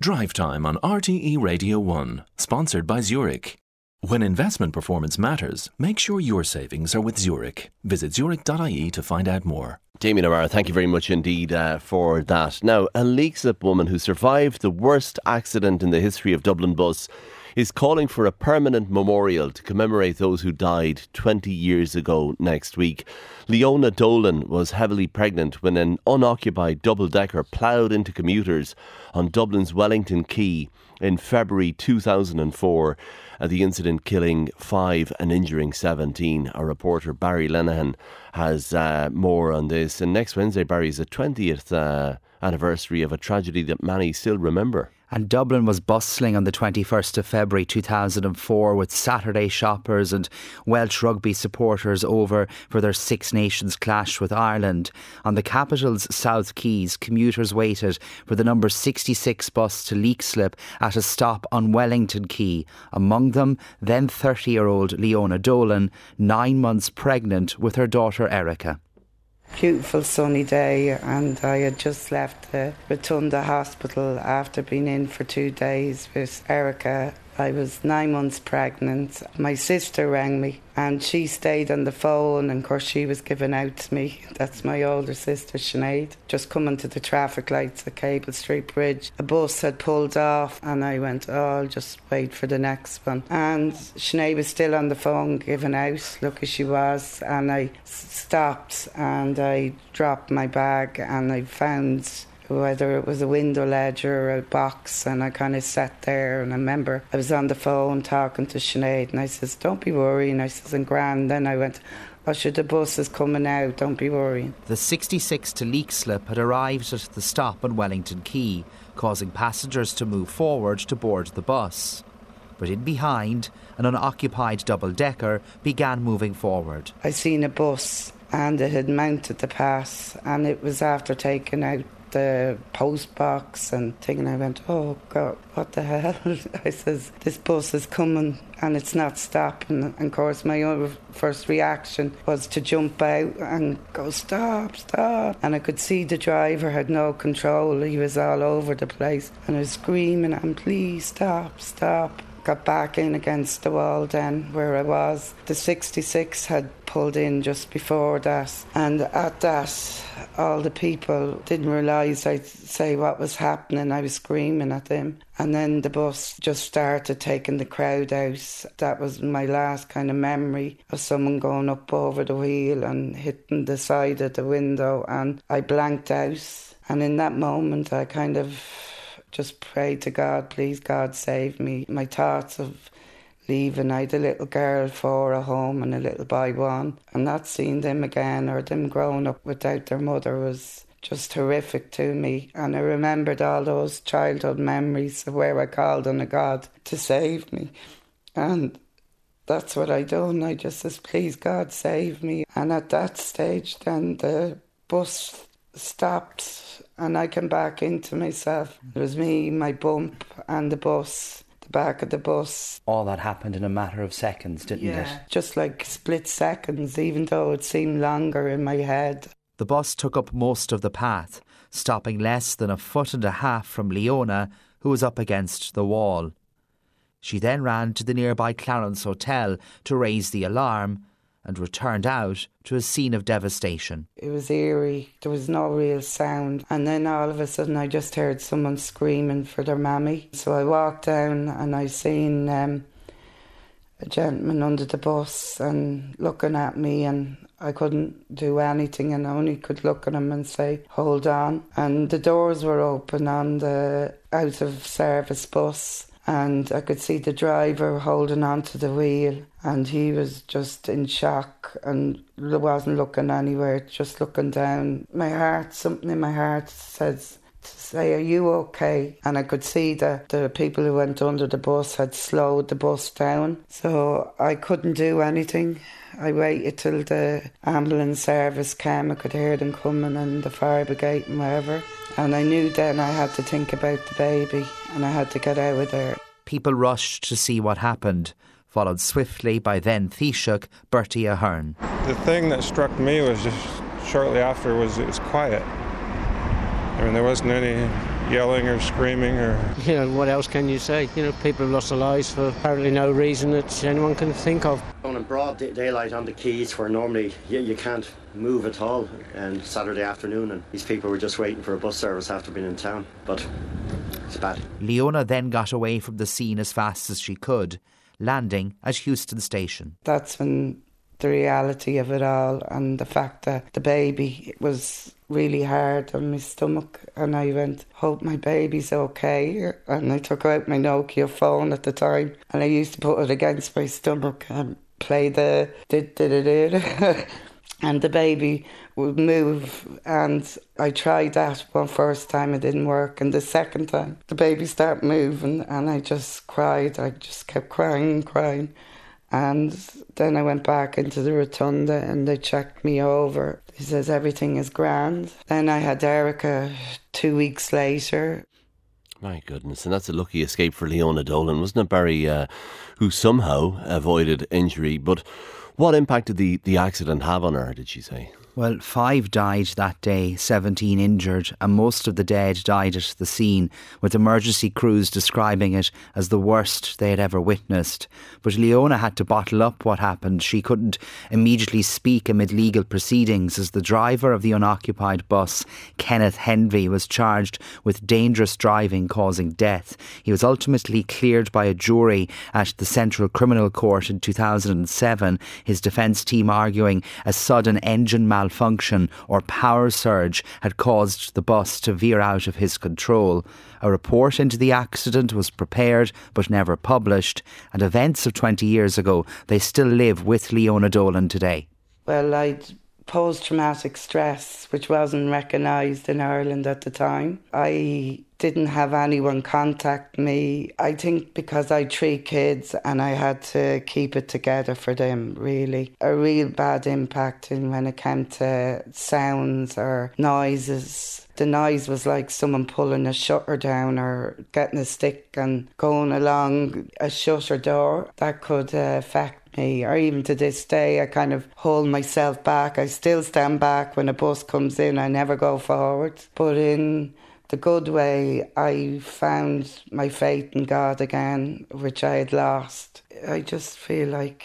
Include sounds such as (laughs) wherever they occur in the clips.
Drive Time on RTE Radio 1, sponsored by Zurich. When investment performance matters, make sure your savings are with Zurich. Visit zurich.ie to find out more. Damien O'Mara, thank you very much indeed uh, for that. Now, a Leixlip woman who survived the worst accident in the history of Dublin bus is calling for a permanent memorial to commemorate those who died 20 years ago next week. Leona Dolan was heavily pregnant when an unoccupied double decker ploughed into commuters on Dublin's Wellington Quay in February 2004. Uh, the incident killing five and injuring 17. Our reporter Barry Lenihan has uh, more on this. And next Wednesday, Barry, is the 20th uh, anniversary of a tragedy that many still remember. And Dublin was bustling on the 21st of February 2004 with Saturday shoppers and Welsh rugby supporters over for their Six Nations clash with Ireland. On the capital's South Quays, commuters waited for the number 66 bus to Leixlip at a stop on Wellington Quay. Among them, then 30 year old Leona Dolan, nine months pregnant with her daughter Erica beautiful sunny day and I had just left the Rotunda Hospital after being in for two days with Erica I was nine months pregnant. My sister rang me and she stayed on the phone and of course she was given out to me. That's my older sister Sinead. Just coming to the traffic lights at Capel Street Bridge. A bus had pulled off and I went, Oh, I'll just wait for the next one. And Sinead was still on the phone giving out, lucky she was, and I stopped and I dropped my bag and I found whether it was a window ledge or a box, and I kind of sat there. And I remember I was on the phone talking to Sinead, and I says, "Don't be worrying." I says, "And grand." Then I went. Oh, should the bus is coming out, don't be worrying. The 66 to Leixlip had arrived at the stop on Wellington Quay, causing passengers to move forward to board the bus. But in behind, an unoccupied double decker began moving forward. I seen a bus and it had mounted the pass, and it was after taking out the post box and thinking, I went, oh God, what the hell? (laughs) I says, this bus is coming and it's not stopping. And of course, my first reaction was to jump out and go, stop, stop. And I could see the driver had no control. He was all over the place. And I was screaming, and please stop, stop got back in against the wall then where I was. The 66 had pulled in just before that, and at that, all the people didn't realise I'd say what was happening. I was screaming at them. And then the bus just started taking the crowd out. That was my last kind of memory of someone going up over the wheel and hitting the side of the window. And I blanked out. And in that moment, I kind of just prayed to God, please, God, save me. My thoughts of leaving. I had a little girl for a home and a little boy one. And not seeing them again or them growing up without their mother was just horrific to me. And I remembered all those childhood memories of where I called on a God to save me. And that's what I done. I just says, please God save me. And at that stage then the bus stopped and I came back into myself. It was me, my bump and the bus the back of the bus. All that happened in a matter of seconds, didn't yeah. it? Just like split seconds, even though it seemed longer in my head. The bus took up most of the path, stopping less than a foot and a half from Leona, who was up against the wall. She then ran to the nearby Clarence Hotel to raise the alarm and returned out to a scene of devastation. It was eerie. There was no real sound. And then all of a sudden, I just heard someone screaming for their mammy. So I walked down and I seen um, a gentleman under the bus and looking at me, and I couldn't do anything, and I only could look at him and say, "Hold on." And the doors were open on the out of service bus and I could see the driver holding on to the wheel and he was just in shock and wasn't looking anywhere, just looking down. My heart, something in my heart says to say, Are you okay? And I could see that the people who went under the bus had slowed the bus down. So I couldn't do anything. I waited till the ambulance service came. I could hear them coming and the fire brigade and whatever. And I knew then I had to think about the baby and I had to get out of there. People rushed to see what happened, followed swiftly by then Taoiseach Bertie Ahern. The thing that struck me was just shortly after was it was quiet. I mean, there wasn't any yelling or screaming or. (laughs) You know, what else can you say? You know, people have lost their lives for apparently no reason that anyone can think of. On a broad daylight on the quays where normally you, you can't move at all and Saturday afternoon and these people were just waiting for a bus service after being in town. But it's bad. Leona then got away from the scene as fast as she could, landing at Heuston Station. That's when the reality of it all and the fact that the baby was really hard on my stomach and I went, Hope my baby's okay. And I took out my Nokia phone at the time and I used to put it against my stomach and play the did did it and the baby would move and I tried that one first time it didn't work. And the second time the baby started moving and I just cried. I just kept crying and crying and then I went back into the rotunda and they checked me over. He says everything is grand. Then I had Erica two weeks later. My goodness, and that's a lucky escape for Leona Dolan, wasn't it, Barry? Uh, who somehow avoided injury. But what impact did the, the accident have on her, did she say? Well, five died that day, 17 injured, and most of the dead died at the scene, with emergency crews describing it as the worst they had ever witnessed. But Leona had to bottle up what happened. She couldn't immediately speak amid legal proceedings as the driver of the unoccupied bus, Kenneth Henvey, was charged with dangerous driving causing death. He was ultimately cleared by a jury at the Central Criminal Court in 2007, his defence team arguing a sudden engine malfunction malfunction or power surge had caused the bus to veer out of his control. A report into the accident was prepared but never published, and events of 20 years ago, they still live with Leona Dolan today. Well, I'd post traumatic stress, which wasn't recognised in Ireland at the time. I didn't have anyone contact me. I think because I treat kids and I had to keep it together for them, really. A real bad impact in when it came to sounds or noises. The noise was like someone pulling a shutter down or getting a stick and going along a shutter door. That could uh, affect or even to this day, I kind of hold myself back. I still stand back when a bus comes in, I never go forward. But in the good way, I found my faith in God again, which I had lost. I just feel like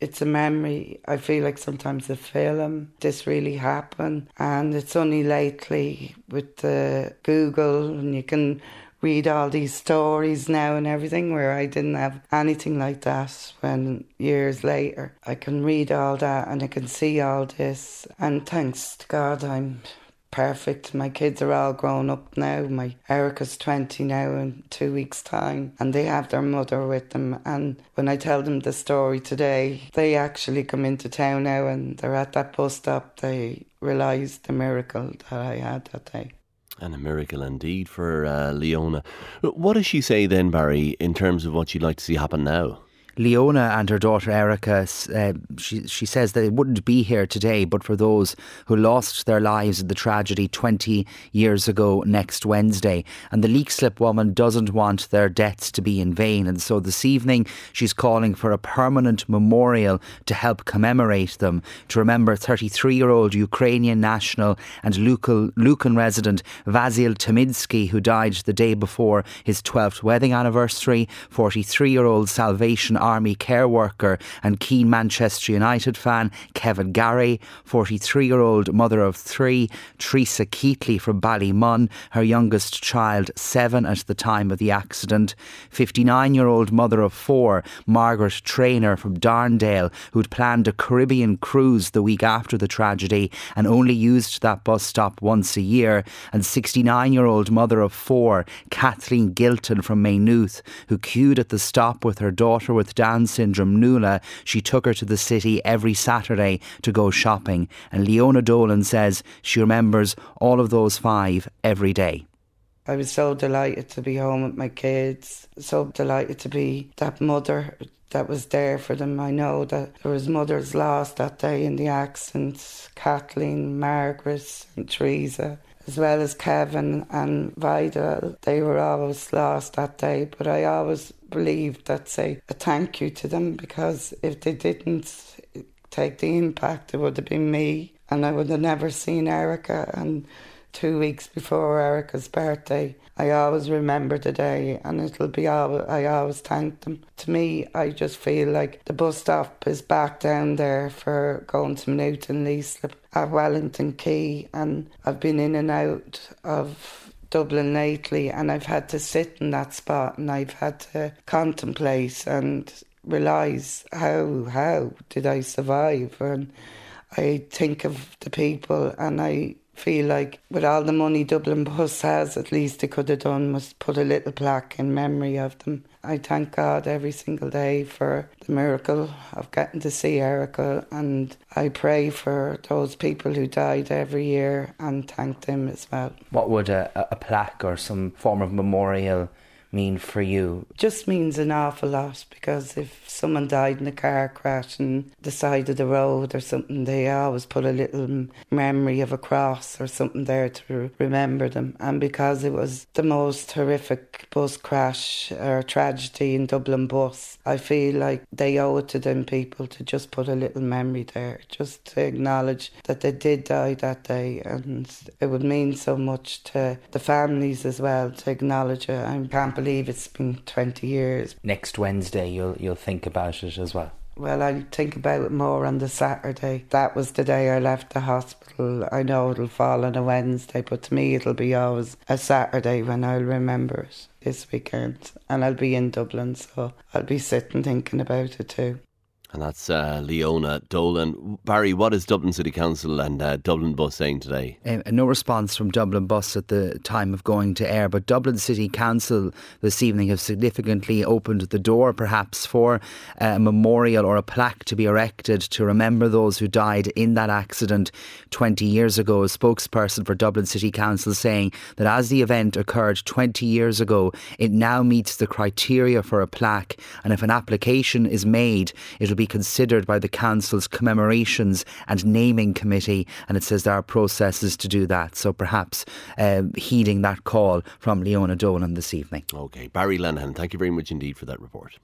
it's a memory. I feel like sometimes the film, this really happened. And it's only lately with the Google, and you can read all these stories now and everything where I didn't have anything like that when years later I can read all that and I can see all this and thanks to God I'm perfect. My kids are all grown up now. My Erica's 20 now in two weeks' time, and they have their mother with them. And when I tell them the story today, they actually come into town now and they're at that bus stop. They realise the miracle that I had that day. And a miracle indeed for uh, Leona. What does she say then, Barry, in terms of what she'd like to see happen now? Leona and her daughter Erica, uh, she, she says they wouldn't be here today but for those who lost their lives in the tragedy 20 years ago next Wednesday. And the Leixlip woman doesn't want their deaths to be in vain. And so this evening she's calling for a permanent memorial to help commemorate them, to remember 33 year old Ukrainian national and Lucan resident Vasil Tamidsky, who died the day before his 12th wedding anniversary, 43 year old Salvation Army care worker and keen Manchester United fan Kevin Garry, 43 year old mother of three, Teresa Keatley from Ballymun, her youngest child, seven at the time of the accident, 59 year old mother of four, Margaret Trainer from Darndale, who'd planned a Caribbean cruise the week after the tragedy and only used that bus stop once a year, and 69 year old mother of four, Kathleen Gilton from Maynooth, who queued at the stop with her daughter with down syndrome, Nuala, she took her to the city every Saturday to go shopping. And Leona Dolan says she remembers all of those five every day. I was so delighted to be home with my kids, so delighted to be that mother that was there for them. I know that there was mothers lost that day in the accident, Kathleen, Margaret and Teresa as well as Kevin and Vidal. They were always lost that day, but I always believed that say a thank you to them because if they didn't take the impact, it would have been me, and I would have never seen Erica. And two weeks before Erica's birthday. I always remember the day and it'll be all I always thank them. To me, I just feel like the bus stop is back down there for going to Maynooth and Leixlip at Wellington Quay and I've been in and out of Dublin lately and I've had to sit in that spot and I've had to contemplate and realise how how did I survive and I think of the people and I feel like with all the money Dublin Bus has, at least they could have done was put a little plaque in memory of them. I thank God every single day for the miracle of getting to see Erica, and I pray for those people who died every year and thank them as well. What would a, a plaque or some form of memorial mean for you? Just means an awful lot because if someone died in a car crash and the side of the road or something, they always put a little memory of a cross or something there to remember them. And because it was the most horrific bus crash or tragedy in Dublin bus, I feel like they owe it to them people to just put a little memory there, just to acknowledge that they did die that day. And it would mean so much to the families as well to acknowledge it. I can't believe it's been 20 years. Next Wednesday, you'll you'll think about it as well. Well, I'll think about it more on the Saturday. That was the day I left the hospital. I know it'll fall on a Wednesday, but to me, it'll be always a Saturday when I'll remember it this weekend. And I'll be in Dublin, so I'll be sitting thinking about it too. And that's uh, Leona Dolan. Barry, what is Dublin City Council and uh, Dublin Bus saying today? Uh, no response from Dublin Bus at the time of going to air, but Dublin City Council this evening have significantly opened the door perhaps for a memorial or a plaque to be erected to remember those who died in that accident 20 years ago. A spokesperson for Dublin City Council saying that as the event occurred 20 years ago, it now meets the criteria for a plaque, and if an application is made, it'll be considered by the Council's commemorations and naming committee, and it says there are processes to do that. So perhaps uh, heeding that call from Leona Dolan this evening. Okay, Barry Lenihan, thank you very much indeed for that report.